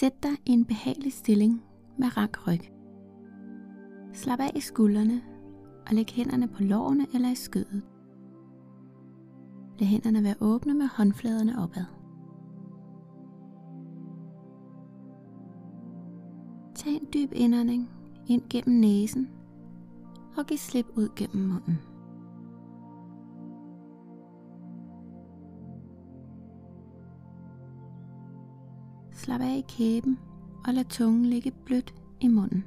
Sæt dig i en behagelig stilling med rank ryg. Slap af i skuldrene og læg hænderne på lårene eller i skødet. Lad hænderne være åbne med håndfladerne opad. Tag en dyb indånding ind gennem næsen og giv slip ud gennem munden. Slap af i kæben og lad tungen ligge blødt i munden.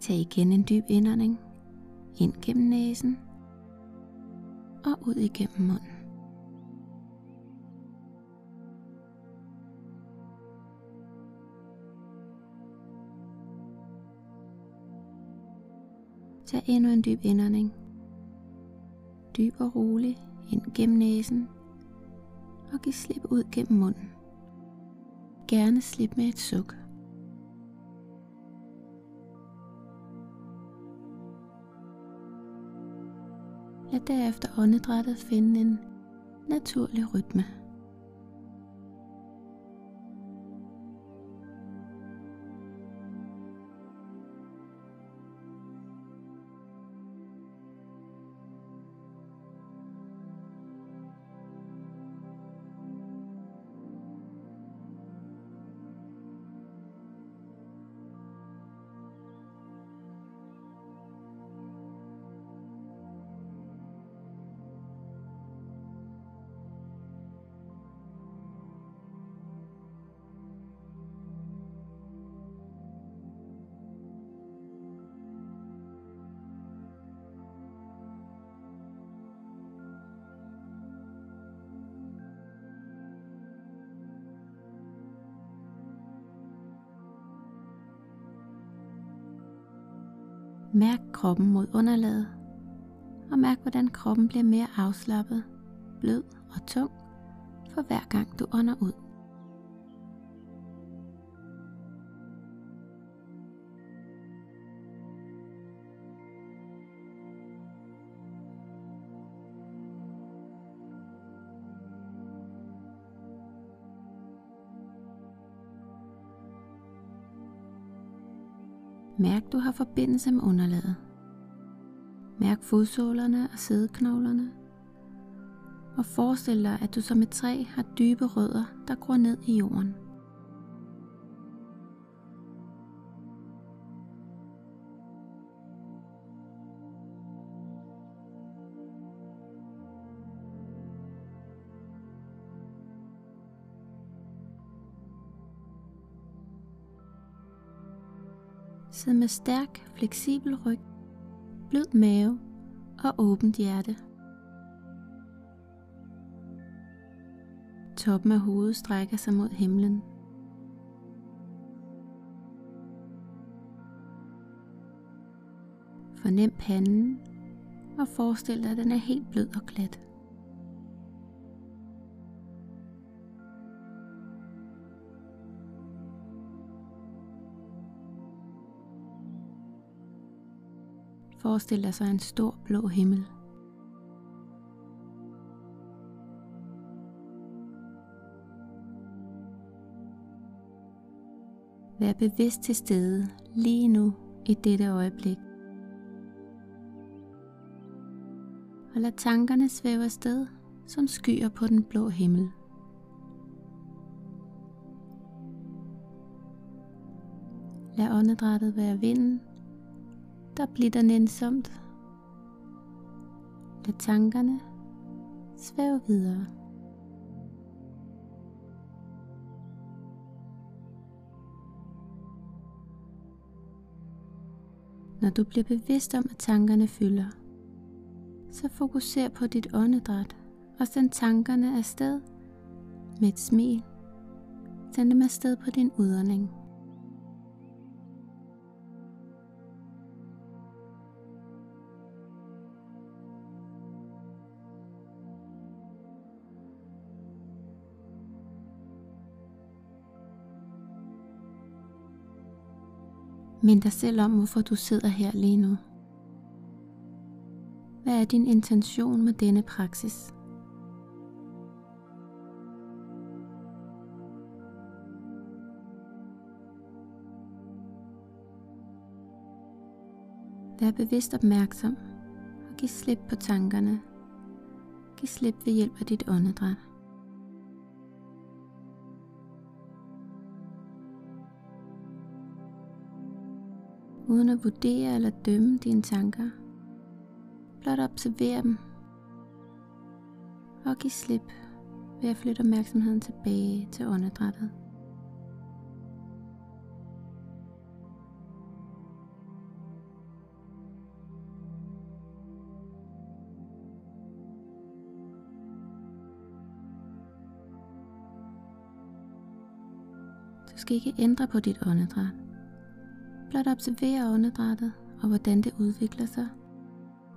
Tag igen en dyb indånding ind gennem næsen og ud igennem munden. Tag endnu en dyb indånding. Dyb og rolig ind gennem næsen og giv slip ud gennem munden. Gerne slip med et suk. Lad derefter åndedrættet finde en naturlig rytme. Mærk kroppen mod underlaget, og mærk hvordan kroppen bliver mere afslappet, blød og tung for hver gang du ånder ud. Mærk du har forbindelse med underlaget. Mærk fodsålerne og sædeknoglerne. Og forestil dig, at du som et træ har dybe rødder, der gror ned i jorden. Sid med stærk, fleksibel ryg, blød mave og åbent hjerte. Toppen af hovedet strækker sig mod himlen. Fornem panden og forestil dig, at den er helt blød og glat. Forestil dig så en stor blå himmel. Vær bevidst til stede lige nu i dette øjeblik. Og lad tankerne svæve afsted som skyer på den blå himmel. Lad åndedrættet være vinden, der bliver nænsomt. Lad tankerne svæve videre. Når du bliver bevidst om, at tankerne fylder, så fokuser på dit åndedræt og send tankerne afsted med et smil. Send dem afsted på din udånding. Mind dig selv om, hvorfor du sidder her lige nu. Hvad er din intention med denne praksis? Vær bevidst opmærksom og giv slip på tankerne. Giv slip ved hjælp af dit åndedræt. Uden at vurdere eller dømme dine tanker. Blot observer dem og giv slip ved at flytte opmærksomheden tilbage til åndedrættet. Du skal ikke ændre på dit åndedræt. Blot observere åndedrættet og hvordan det udvikler sig,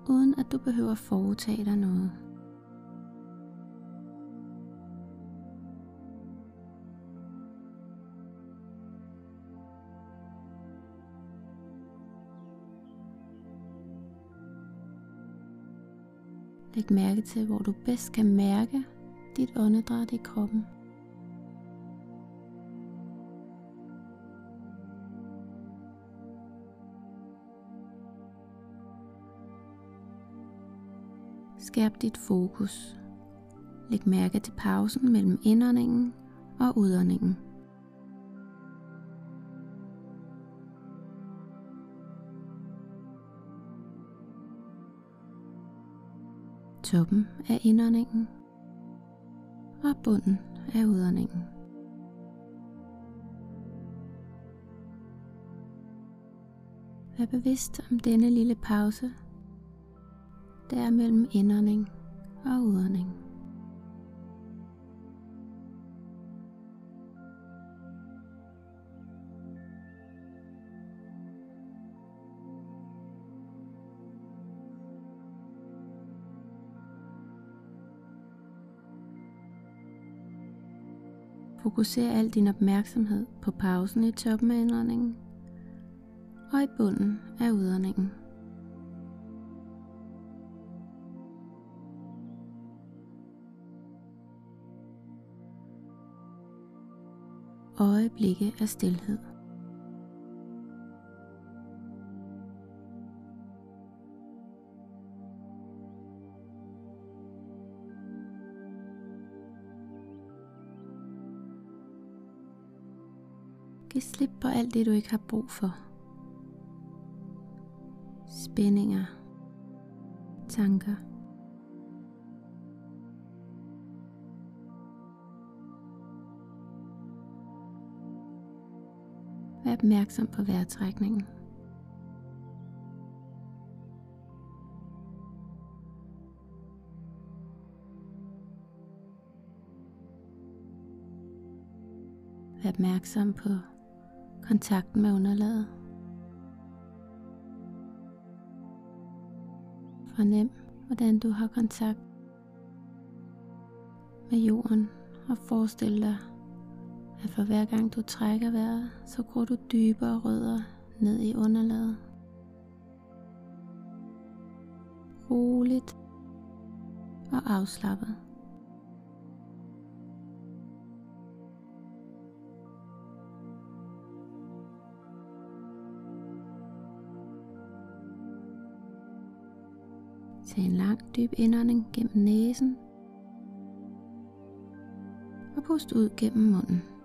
uden at du behøver at foretage dig noget. Læg mærke til, hvor du bedst kan mærke dit åndedræt i kroppen. Skærp dit fokus. Læg mærke til pausen mellem indåndingen og udåndingen. Toppen af indåndingen og bunden af udåndingen. Vær bevidst om denne lille pause der er mellem indånding og udånding. Fokuser al din opmærksomhed på pausen i toppen af indåndingen og i bunden af udåndingen. Øjeblikke af stillhed. Giv slip på alt det, du ikke har brug for. Spændinger, tanker, Vær opmærksom på vejrtrækningen. Vær opmærksom på kontakten med underlaget. Fornem, hvordan du har kontakt med jorden og forestil dig, at for hver gang du trækker vejret, så går du dybere rødder ned i underlaget. Roligt og afslappet. Tag en lang dyb indånding gennem næsen og pust ud gennem munden.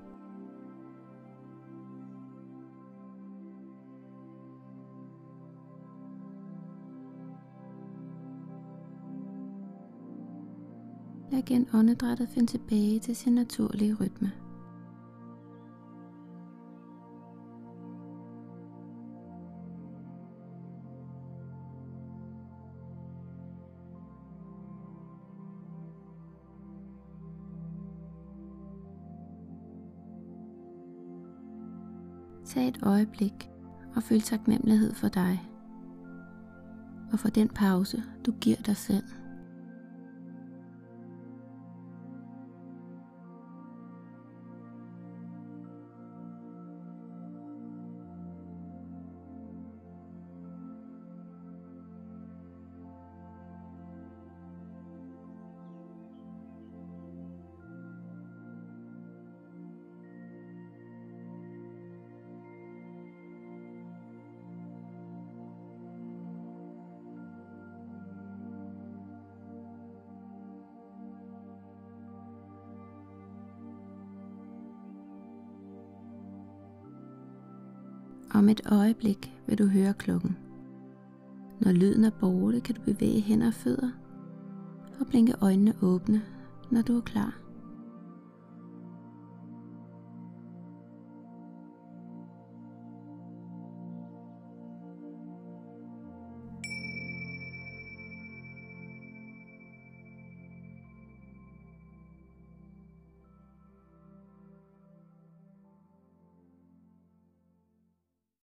Lad igen åndedrættet finde tilbage til sin naturlige rytme. Tag et øjeblik og føl taknemmelighed for dig og for den pause, du giver dig selv. Om et øjeblik vil du høre klokken. Når lyden er borte, kan du bevæge hænder og fødder og blinke øjnene åbne, når du er klar.